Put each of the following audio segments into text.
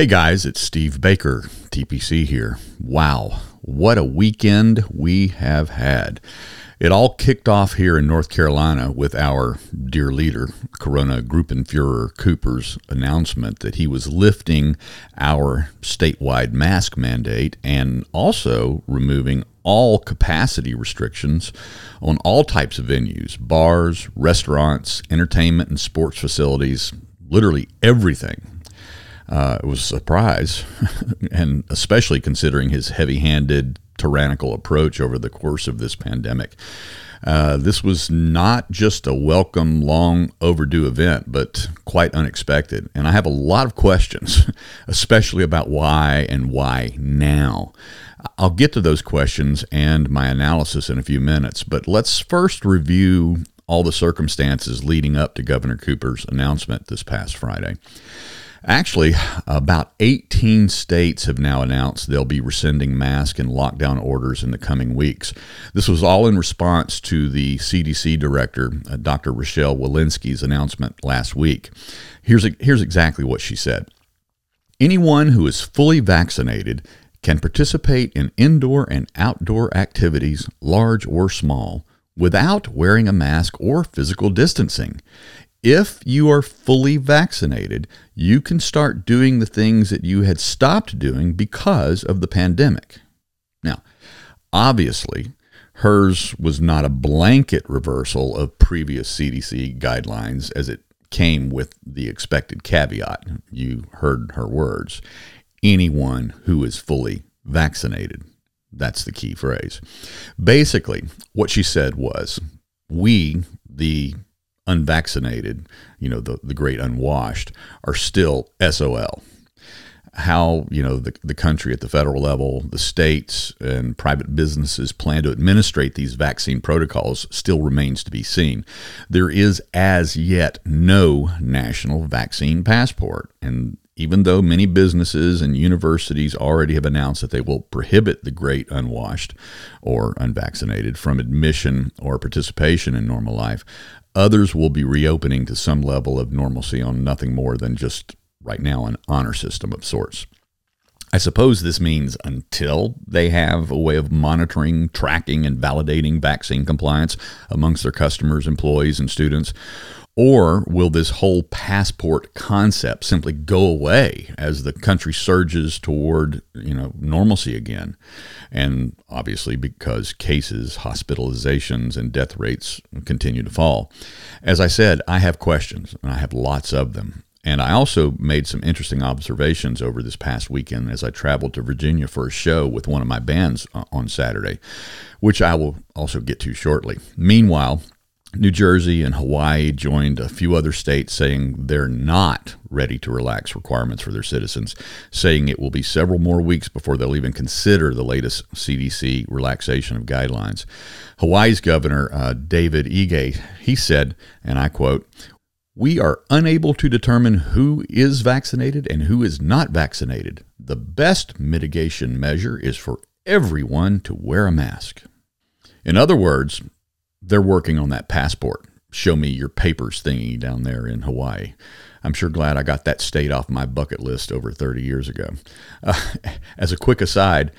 Hey guys, it's Steve Baker, TPC here. Wow, what a weekend we have had. It all kicked off here in North Carolina with our dear leader, Corona Gruppenfuhrer Cooper's announcement that he was lifting our statewide mask mandate and also removing all capacity restrictions on all types of venues bars, restaurants, entertainment, and sports facilities, literally everything uh, it was a surprise, and especially considering his heavy handed, tyrannical approach over the course of this pandemic. Uh, this was not just a welcome, long overdue event, but quite unexpected. And I have a lot of questions, especially about why and why now. I'll get to those questions and my analysis in a few minutes, but let's first review all the circumstances leading up to Governor Cooper's announcement this past Friday. Actually, about 18 states have now announced they'll be rescinding mask and lockdown orders in the coming weeks. This was all in response to the CDC director, uh, Dr. Rochelle Walensky's announcement last week. Here's, here's exactly what she said Anyone who is fully vaccinated can participate in indoor and outdoor activities, large or small, without wearing a mask or physical distancing if you are fully vaccinated, you can start doing the things that you had stopped doing because of the pandemic. Now, obviously, hers was not a blanket reversal of previous CDC guidelines as it came with the expected caveat. You heard her words anyone who is fully vaccinated. That's the key phrase. Basically, what she said was we, the unvaccinated, you know, the, the great unwashed, are still SOL. How, you know, the, the country at the federal level, the states and private businesses plan to administrate these vaccine protocols still remains to be seen. There is as yet no national vaccine passport. And even though many businesses and universities already have announced that they will prohibit the great unwashed or unvaccinated from admission or participation in normal life, Others will be reopening to some level of normalcy on nothing more than just right now an honor system of sorts. I suppose this means until they have a way of monitoring, tracking, and validating vaccine compliance amongst their customers, employees, and students, or will this whole passport concept simply go away as the country surges toward, you know, normalcy again? And obviously because cases, hospitalizations, and death rates continue to fall. As I said, I have questions, and I have lots of them. And I also made some interesting observations over this past weekend as I traveled to Virginia for a show with one of my bands uh, on Saturday, which I will also get to shortly. Meanwhile, New Jersey and Hawaii joined a few other states saying they're not ready to relax requirements for their citizens, saying it will be several more weeks before they'll even consider the latest CDC relaxation of guidelines. Hawaii's governor, uh, David Ige, he said, and I quote, we are unable to determine who is vaccinated and who is not vaccinated. The best mitigation measure is for everyone to wear a mask. In other words, they're working on that passport. Show me your papers thingy down there in Hawaii. I'm sure glad I got that state off my bucket list over 30 years ago. Uh, as a quick aside,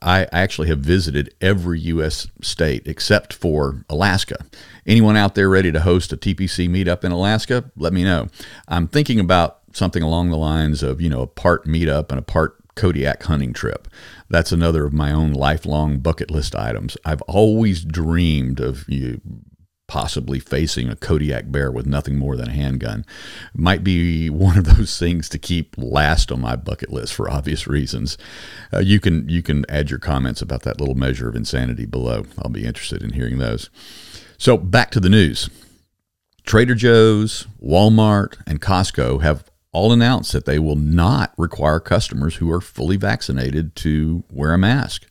I actually have visited every U.S. state except for Alaska. Anyone out there ready to host a TPC meetup in Alaska? Let me know. I'm thinking about something along the lines of, you know, a part meetup and a part Kodiak hunting trip. That's another of my own lifelong bucket list items. I've always dreamed of you possibly facing a Kodiak bear with nothing more than a handgun. Might be one of those things to keep last on my bucket list for obvious reasons. Uh, you can you can add your comments about that little measure of insanity below. I'll be interested in hearing those. So back to the news. Trader Joe's, Walmart, and Costco have all announced that they will not require customers who are fully vaccinated to wear a mask.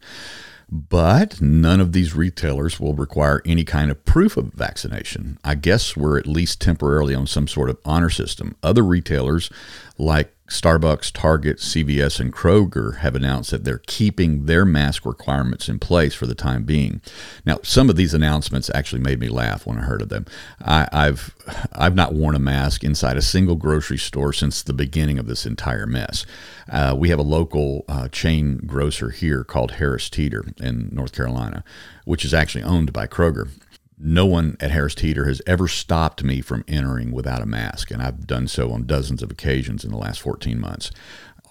But none of these retailers will require any kind of proof of vaccination. I guess we're at least temporarily on some sort of honor system. Other retailers, like Starbucks, Target, CVS, and Kroger have announced that they're keeping their mask requirements in place for the time being. Now, some of these announcements actually made me laugh when I heard of them. I, have I've not worn a mask inside a single grocery store since the beginning of this entire mess. Uh, we have a local uh, chain grocer here called Harris Teeter in North Carolina, which is actually owned by Kroger no one at Harris Teeter has ever stopped me from entering without a mask, and I've done so on dozens of occasions in the last 14 months.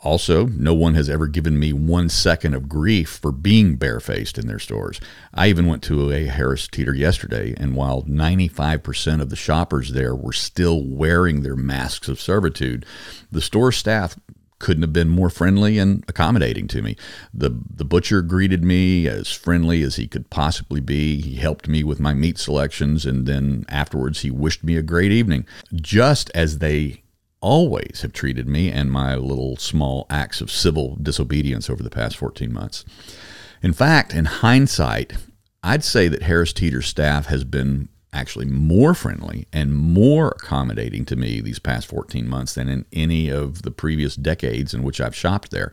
Also, no one has ever given me one second of grief for being barefaced in their stores. I even went to a Harris Teeter yesterday, and while 95% of the shoppers there were still wearing their masks of servitude, the store staff couldn't have been more friendly and accommodating to me. The the butcher greeted me as friendly as he could possibly be. He helped me with my meat selections and then afterwards he wished me a great evening. Just as they always have treated me and my little small acts of civil disobedience over the past 14 months. In fact, in hindsight, I'd say that Harris Teeter staff has been actually more friendly and more accommodating to me these past 14 months than in any of the previous decades in which I've shopped there.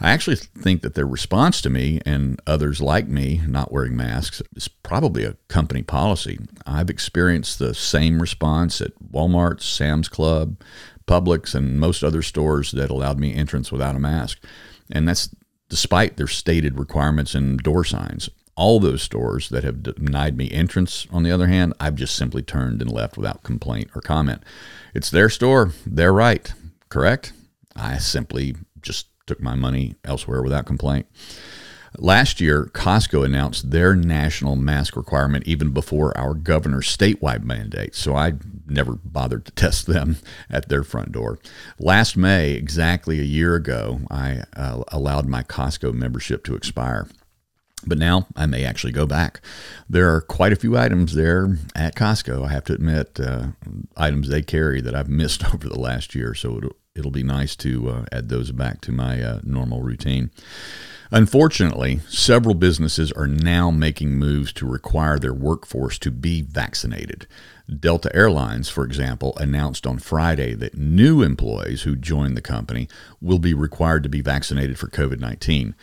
I actually think that their response to me and others like me not wearing masks is probably a company policy. I've experienced the same response at Walmart, Sam's Club, Publix, and most other stores that allowed me entrance without a mask. And that's despite their stated requirements and door signs all those stores that have denied me entrance, on the other hand, I've just simply turned and left without complaint or comment. It's their store. They're right. Correct? I simply just took my money elsewhere without complaint. Last year, Costco announced their national mask requirement even before our governor's statewide mandate, so I never bothered to test them at their front door. Last May, exactly a year ago, I uh, allowed my Costco membership to expire. But now I may actually go back. There are quite a few items there at Costco, I have to admit, uh, items they carry that I've missed over the last year. So it'll, it'll be nice to uh, add those back to my uh, normal routine. Unfortunately, several businesses are now making moves to require their workforce to be vaccinated. Delta Airlines, for example, announced on Friday that new employees who join the company will be required to be vaccinated for COVID 19.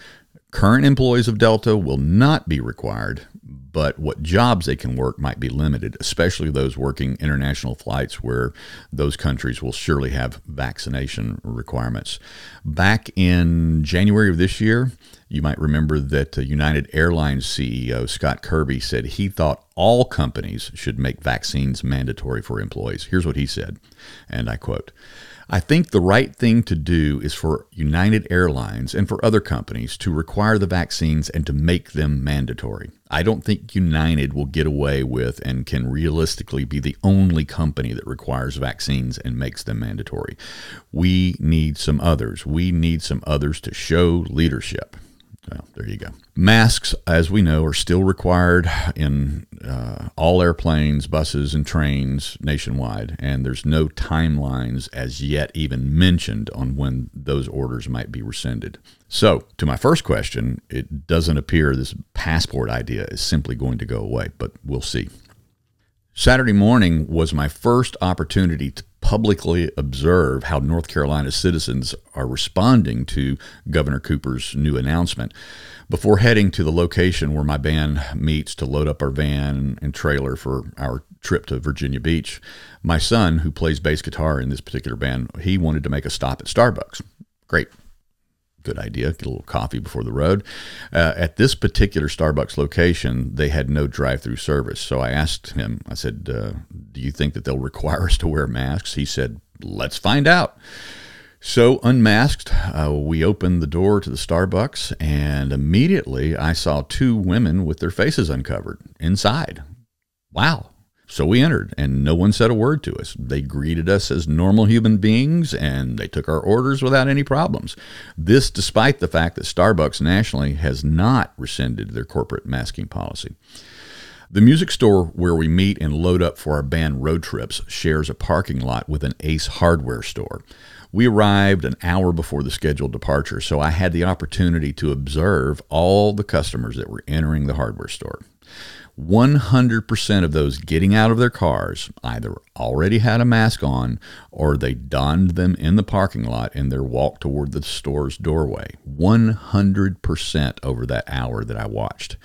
Current employees of Delta will not be required, but what jobs they can work might be limited, especially those working international flights where those countries will surely have vaccination requirements. Back in January of this year, you might remember that uh, United Airlines CEO Scott Kirby said he thought all companies should make vaccines mandatory for employees. Here's what he said, and I quote I think the right thing to do is for United Airlines and for other companies to require the vaccines and to make them mandatory. I don't think United will get away with and can realistically be the only company that requires vaccines and makes them mandatory. We need some others. We need some others to show leadership. Well, there you go. Masks, as we know, are still required in uh, all airplanes, buses, and trains nationwide, and there's no timelines as yet even mentioned on when those orders might be rescinded. So, to my first question, it doesn't appear this passport idea is simply going to go away, but we'll see. Saturday morning was my first opportunity to publicly observe how North Carolina citizens are responding to Governor Cooper's new announcement. Before heading to the location where my band meets to load up our van and trailer for our trip to Virginia Beach, my son, who plays bass guitar in this particular band, he wanted to make a stop at Starbucks. Great good idea. Get a little coffee before the road. Uh, at this particular Starbucks location, they had no drive-through service. So I asked him. I said, uh, "Do you think that they'll require us to wear masks?" He said, "Let's find out." So, unmasked, uh, we opened the door to the Starbucks, and immediately I saw two women with their faces uncovered inside. Wow. So we entered, and no one said a word to us. They greeted us as normal human beings, and they took our orders without any problems. This, despite the fact that Starbucks nationally has not rescinded their corporate masking policy. The music store where we meet and load up for our band road trips shares a parking lot with an Ace hardware store. We arrived an hour before the scheduled departure, so I had the opportunity to observe all the customers that were entering the hardware store. 100% of those getting out of their cars either already had a mask on or they donned them in the parking lot in their walk toward the store's doorway. 100% over that hour that I watched.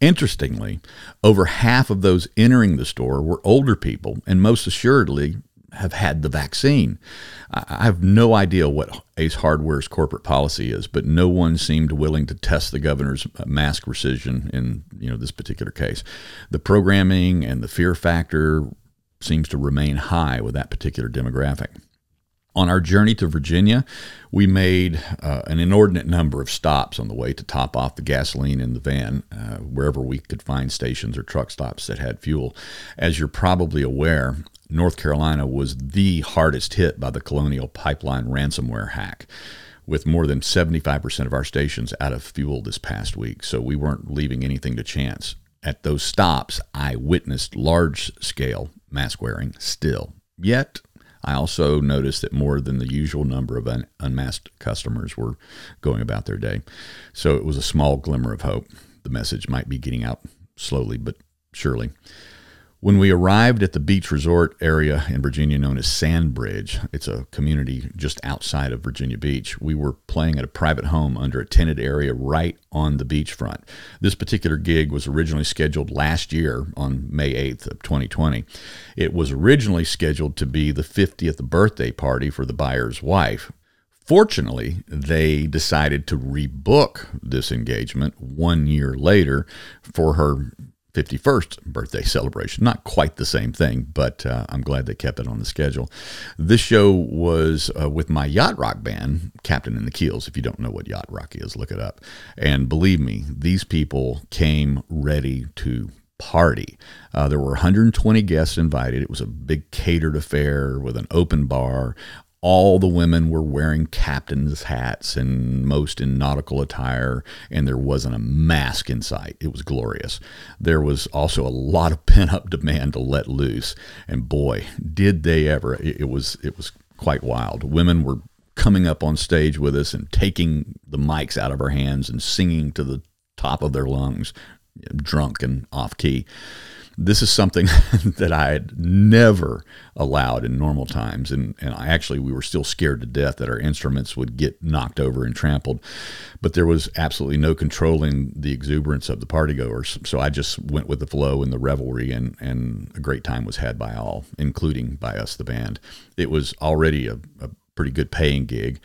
Interestingly, over half of those entering the store were older people, and most assuredly have had the vaccine. I have no idea what Ace Hardware's corporate policy is, but no one seemed willing to test the governor's uh, mask rescission in you know this particular case. The programming and the fear factor seems to remain high with that particular demographic. On our journey to Virginia, we made uh, an inordinate number of stops on the way to top off the gasoline in the van, uh, wherever we could find stations or truck stops that had fuel. As you're probably aware, North Carolina was the hardest hit by the Colonial Pipeline ransomware hack, with more than 75% of our stations out of fuel this past week. So we weren't leaving anything to chance. At those stops, I witnessed large scale mask wearing still. Yet, I also noticed that more than the usual number of un- unmasked customers were going about their day. So it was a small glimmer of hope. The message might be getting out slowly but surely. When we arrived at the beach resort area in Virginia known as Sandbridge, it's a community just outside of Virginia Beach, we were playing at a private home under a tented area right on the beachfront. This particular gig was originally scheduled last year on May 8th of 2020. It was originally scheduled to be the 50th birthday party for the buyer's wife, Fortunately, they decided to rebook this engagement one year later for her 51st birthday celebration. Not quite the same thing, but uh, I'm glad they kept it on the schedule. This show was uh, with my yacht rock band, Captain in the Keels. If you don't know what yacht rock is, look it up. And believe me, these people came ready to party. Uh, there were 120 guests invited. It was a big catered affair with an open bar all the women were wearing captain's hats and most in nautical attire, and there wasn't a mask in sight. It was glorious. There was also a lot of pent up demand to let loose, and boy, did they ever! It, was it was quite wild. Women were coming up on stage with us and taking the mics out of our hands and singing to the top of their lungs, drunk and off key this is something that I had never allowed in normal times. And, and I actually, we were still scared to death that our instruments would get knocked over and trampled. But there was absolutely no controlling the exuberance of the partygoers. So I just went with the flow and the revelry, and, and a great time was had by all, including by us, the band. It was already a, a pretty good paying gig.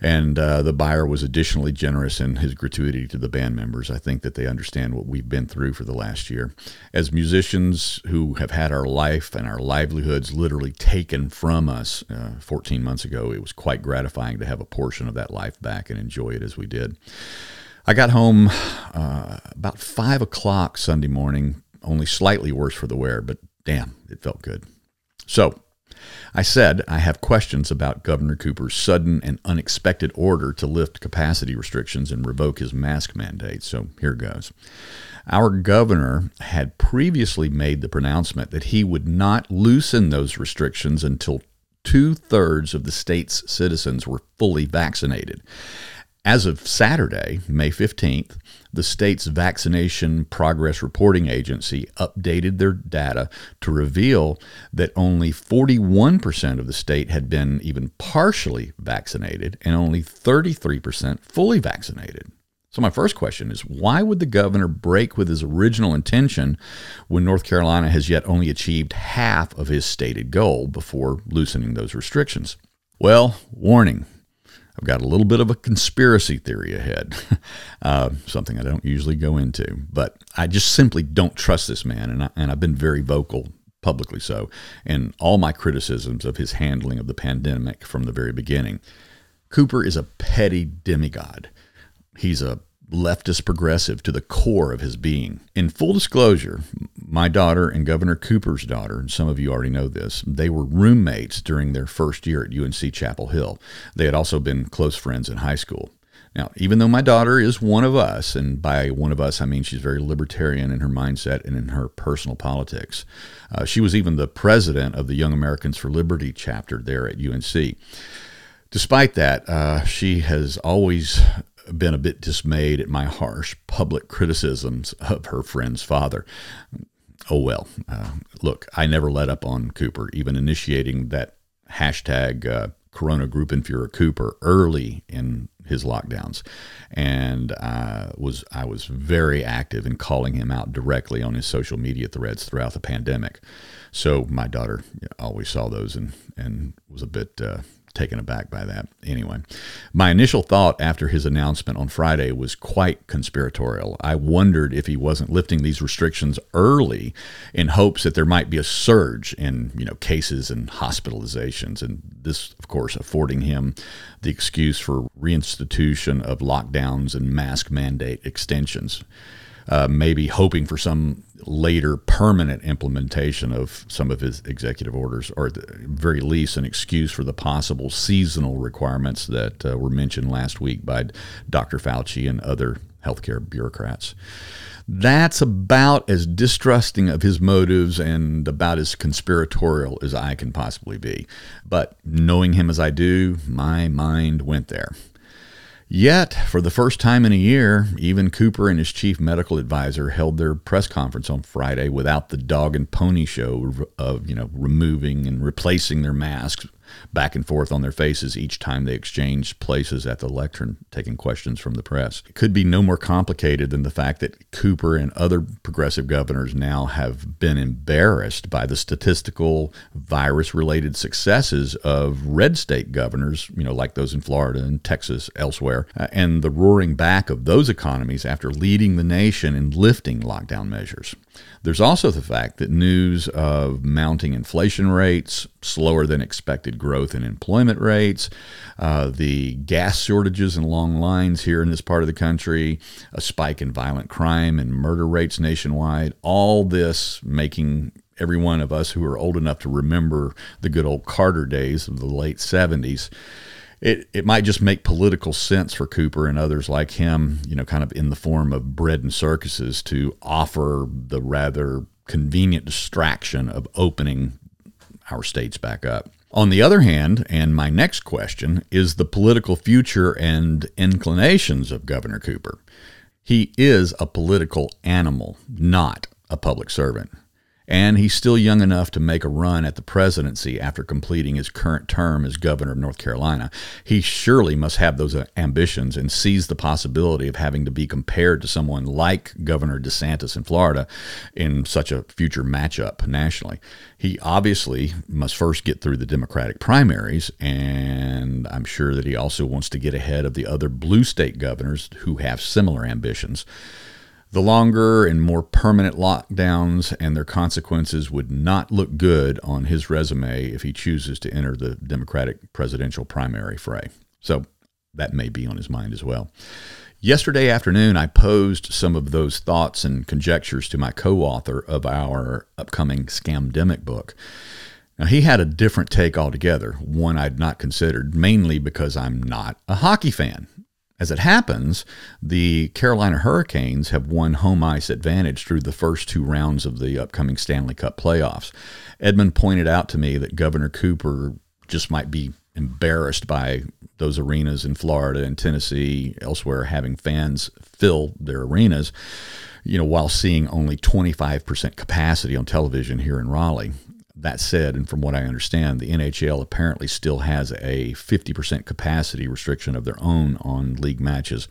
And uh, the buyer was additionally generous in his gratuity to the band members. I think that they understand what we've been through for the last year. As musicians who have had our life and our livelihoods literally taken from us uh, 14 months ago, it was quite gratifying to have a portion of that life back and enjoy it as we did. I got home uh, about 5 o'clock Sunday morning, only slightly worse for the wear, but damn, it felt good. So, I said I have questions about Governor Cooper's sudden and unexpected order to lift capacity restrictions and revoke his mask mandate. So here goes. Our governor had previously made the pronouncement that he would not loosen those restrictions until two thirds of the state's citizens were fully vaccinated. As of Saturday, May 15th, the state's Vaccination Progress Reporting Agency updated their data to reveal that only 41% of the state had been even partially vaccinated and only 33% fully vaccinated. So, my first question is why would the governor break with his original intention when North Carolina has yet only achieved half of his stated goal before loosening those restrictions? Well, warning I've got a little bit of a conspiracy theory ahead, uh, something I don't usually go into, but I just simply don't trust this man, and, I, and I've been very vocal publicly so, and all my criticisms of his handling of the pandemic from the very beginning. Cooper is a petty demigod. He's a leftist progressive to the core of his being. In full disclosure, my daughter and Governor Cooper's daughter, and some of you already know this, they were roommates during their first year at UNC Chapel Hill. They had also been close friends in high school. Now, even though my daughter is one of us, and by one of us I mean she's very libertarian in her mindset and in her personal politics, uh, she was even the president of the Young Americans for Liberty chapter there at UNC. Despite that, uh, she has always been a bit dismayed at my harsh public criticisms of her friend's father. Oh well. Uh, look, I never let up on Cooper, even initiating that hashtag uh, Corona Gruppenführer Cooper early in his lockdowns, and uh, was I was very active in calling him out directly on his social media threads throughout the pandemic. So my daughter always saw those and and was a bit uh, taken aback by that. Anyway, my initial thought after his announcement on Friday was quite conspiratorial. I wondered if he wasn't lifting these restrictions early in hopes that there might be a surge in, you know, cases and hospitalizations and this of course affording him the excuse for reinstitution of lockdowns and mask mandate extensions uh, maybe hoping for some later permanent implementation of some of his executive orders, or at the very least, an excuse for the possible seasonal requirements that uh, were mentioned last week by Dr. Fauci and other healthcare bureaucrats. That's about as distrusting of his motives and about as conspiratorial as I can possibly be. But knowing him as I do, my mind went there. Yet, for the first time in a year, even Cooper and his chief medical advisor held their press conference on Friday without the dog and pony show of, you know, removing and replacing their masks back and forth on their faces each time they exchanged places at the lectern, taking questions from the press. It could be no more complicated than the fact that Cooper and other progressive governors now have been embarrassed by the statistical virus related successes of red state governors, you know, like those in Florida and Texas, elsewhere, uh, and the roaring back of those economies after leading the nation in lifting lockdown measures. There's also the fact that news of mounting inflation rates, slower than expected growth in employment rates, uh, the gas shortages and long lines here in this part of the country, a spike in violent crime and murder rates nationwide, all this making every one of us who are old enough to remember the good old Carter days of the late 70s it, it might just make political sense for Cooper and others like him, you know, kind of in the form of bread and circuses to offer the rather convenient distraction of opening our states back up. On the other hand, and my next question, is the political future and inclinations of Governor Cooper. He is a political animal, not a public servant and he's still young enough to make a run at the presidency after completing his current term as governor of North Carolina. He surely must have those uh, ambitions and sees the possibility of having to be compared to someone like Governor DeSantis in Florida in such a future matchup nationally. He obviously must first get through the Democratic primaries, and I'm sure that he also wants to get ahead of the other blue state governors who have similar ambitions. The longer and more permanent lockdowns and their consequences would not look good on his resume if he chooses to enter the Democratic presidential primary fray. So that may be on his mind as well. Yesterday afternoon, I posed some of those thoughts and conjectures to my co author of our upcoming Scamdemic book. Now, he had a different take altogether, one I'd not considered, mainly because I'm not a hockey fan. As it happens, the Carolina Hurricanes have won home ice advantage through the first two rounds of the upcoming Stanley Cup playoffs. Edmund pointed out to me that Governor Cooper just might be embarrassed by those arenas in Florida and Tennessee, elsewhere, having fans fill their arenas, you know, while seeing only 25% capacity on television here in Raleigh. That said, and from what I understand, the NHL apparently still has a 50% capacity restriction of their own on league matches.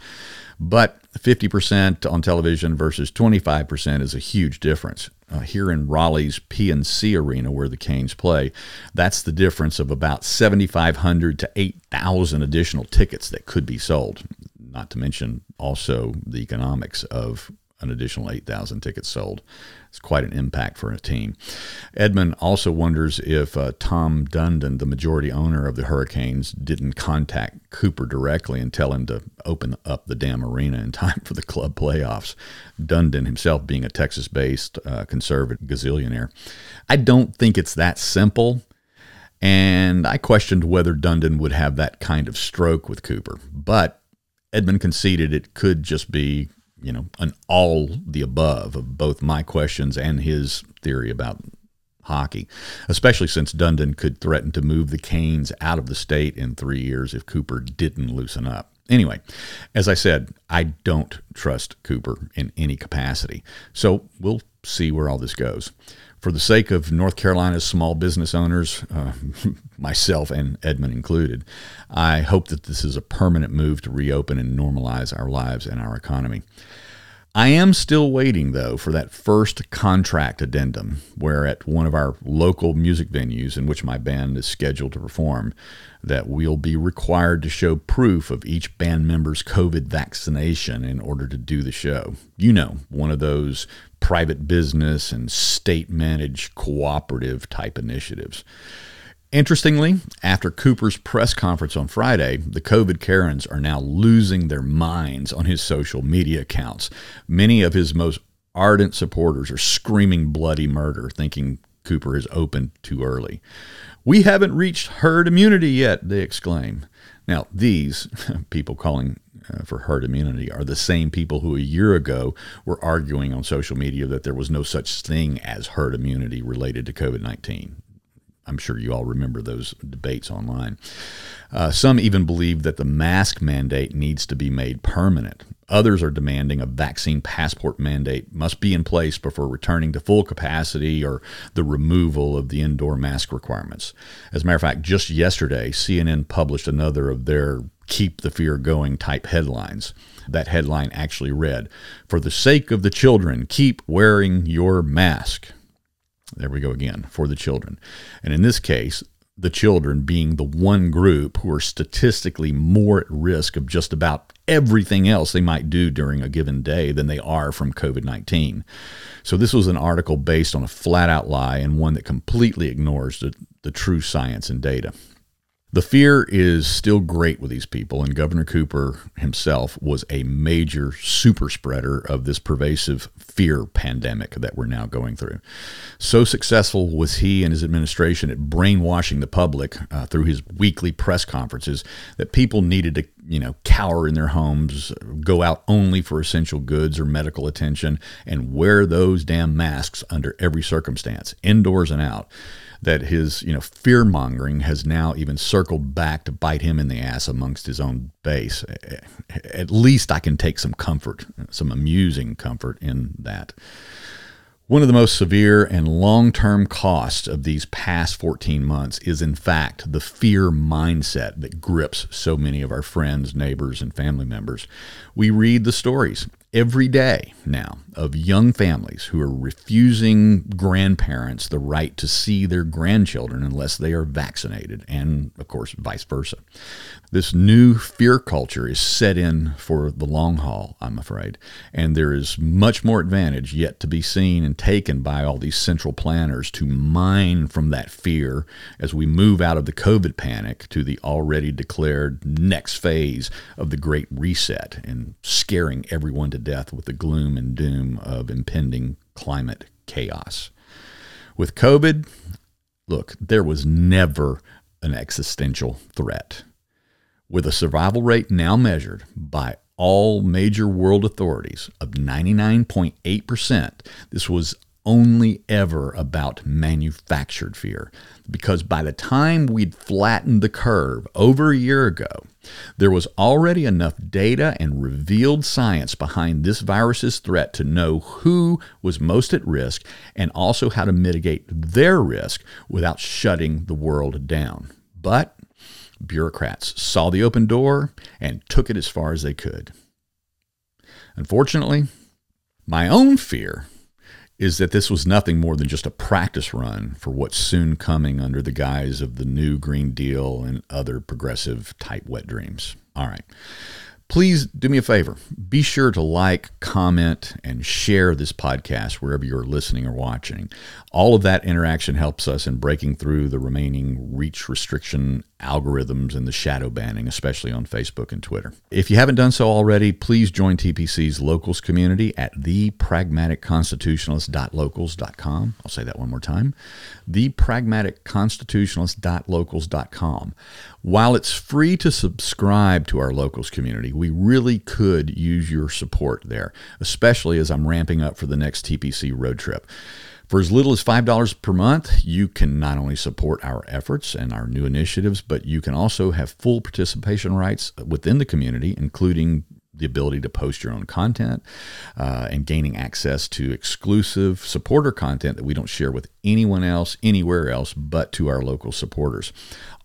But 50% on television versus 25% is a huge difference. Uh, here in Raleigh's PNC Arena, where the Canes play, that's the difference of about 7,500 to 8,000 additional tickets that could be sold. Not to mention also the economics of an additional 8,000 tickets sold. It's quite an impact for a team. Edmund also wonders if uh, Tom Dundon, the majority owner of the Hurricanes, didn't contact Cooper directly and tell him to open up the damn arena in time for the club playoffs. Dundon himself being a Texas based uh, conservative gazillionaire. I don't think it's that simple. And I questioned whether Dundon would have that kind of stroke with Cooper. But Edmund conceded it could just be you know, an all the above of both my questions and his theory about hockey, especially since Dundon could threaten to move the Canes out of the state in three years if Cooper didn't loosen up. Anyway, as I said, I don't trust Cooper in any capacity. So we'll see where all this goes. For the sake of North Carolina's small business owners, uh, myself and Edmund included, I hope that this is a permanent move to reopen and normalize our lives and our economy. I am still waiting, though, for that first contract addendum where, at one of our local music venues in which my band is scheduled to perform, that we'll be required to show proof of each band member's COVID vaccination in order to do the show. You know, one of those private business and state managed cooperative type initiatives. Interestingly, after Cooper's press conference on Friday, the COVID Karens are now losing their minds on his social media accounts. Many of his most ardent supporters are screaming bloody murder, thinking Cooper is opened too early. We haven't reached herd immunity yet, they exclaim. Now, these people calling uh, for herd immunity are the same people who a year ago were arguing on social media that there was no such thing as herd immunity related to COVID 19. I'm sure you all remember those debates online. Uh, some even believe that the mask mandate needs to be made permanent. Others are demanding a vaccine passport mandate must be in place before returning to full capacity or the removal of the indoor mask requirements. As a matter of fact, just yesterday, CNN published another of their keep the fear going type headlines. That headline actually read, For the sake of the children, keep wearing your mask. There we go again, for the children. And in this case, the children being the one group who are statistically more at risk of just about everything else they might do during a given day than they are from COVID 19. So, this was an article based on a flat out lie and one that completely ignores the, the true science and data. The fear is still great with these people, and Governor Cooper himself was a major super spreader of this pervasive fear pandemic that we're now going through. So successful was he and his administration at brainwashing the public uh, through his weekly press conferences that people needed to, you know, cower in their homes, go out only for essential goods or medical attention, and wear those damn masks under every circumstance, indoors and out that his you know fear mongering has now even circled back to bite him in the ass amongst his own base. At least I can take some comfort, some amusing comfort in that. One of the most severe and long term costs of these past 14 months is, in fact, the fear mindset that grips so many of our friends, neighbors, and family members. We read the stories every day now of young families who are refusing grandparents the right to see their grandchildren unless they are vaccinated, and of course, vice versa. This new fear culture is set in for the long haul, I'm afraid, and there is much more advantage yet to be seen and taken by all these central planners to mine from that fear as we move out of the COVID panic to the already declared next phase of the Great Reset and scaring everyone to death with the gloom and doom of impending climate chaos. With COVID, look, there was never an existential threat with a survival rate now measured by all major world authorities of 99.8%, this was only ever about manufactured fear. Because by the time we'd flattened the curve over a year ago, there was already enough data and revealed science behind this virus's threat to know who was most at risk and also how to mitigate their risk without shutting the world down. But bureaucrats saw the open door and took it as far as they could. Unfortunately, my own fear is that this was nothing more than just a practice run for what's soon coming under the guise of the new Green Deal and other progressive type wet dreams. All right please do me a favor. Be sure to like, comment, and share this podcast wherever you're listening or watching. All of that interaction helps us in breaking through the remaining reach restriction algorithms and the shadow banning, especially on Facebook and Twitter. If you haven't done so already, please join TPC's locals community at thepragmaticconstitutionalist.locals.com. I'll say that one more time thepragmaticconstitutionalist.locals.com. While it's free to subscribe to our locals community, we really could use your support there, especially as I'm ramping up for the next TPC road trip. For as little as $5 per month, you can not only support our efforts and our new initiatives, but you can also have full participation rights within the community, including the ability to post your own content uh, and gaining access to exclusive supporter content that we don't share with anyone else, anywhere else, but to our local supporters.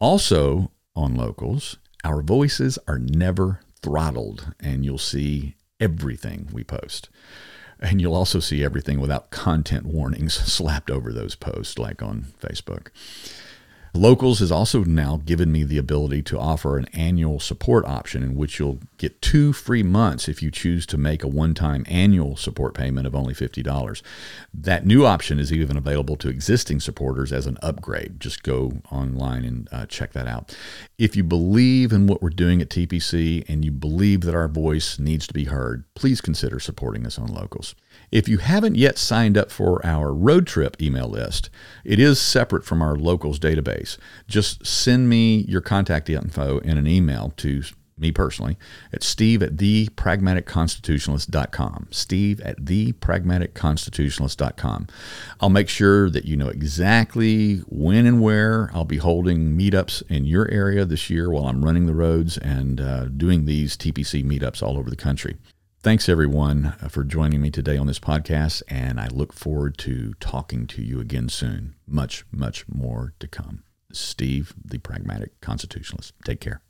Also, on locals, our voices are never throttled, and you'll see everything we post. And you'll also see everything without content warnings slapped over those posts, like on Facebook. Locals has also now given me the ability to offer an annual support option in which you'll get two free months if you choose to make a one time annual support payment of only $50. That new option is even available to existing supporters as an upgrade. Just go online and uh, check that out. If you believe in what we're doing at TPC and you believe that our voice needs to be heard, please consider supporting us on Locals. If you haven't yet signed up for our road trip email list, it is separate from our locals database. Just send me your contact info in an email to me personally at steve at thepragmaticconstitutionalist.com steve at thepragmaticconstitutionalist.com i'll make sure that you know exactly when and where i'll be holding meetups in your area this year while i'm running the roads and uh, doing these tpc meetups all over the country Thanks, everyone, uh, for joining me today on this podcast, and I look forward to talking to you again soon. Much, much more to come. Steve, the Pragmatic Constitutionalist. Take care.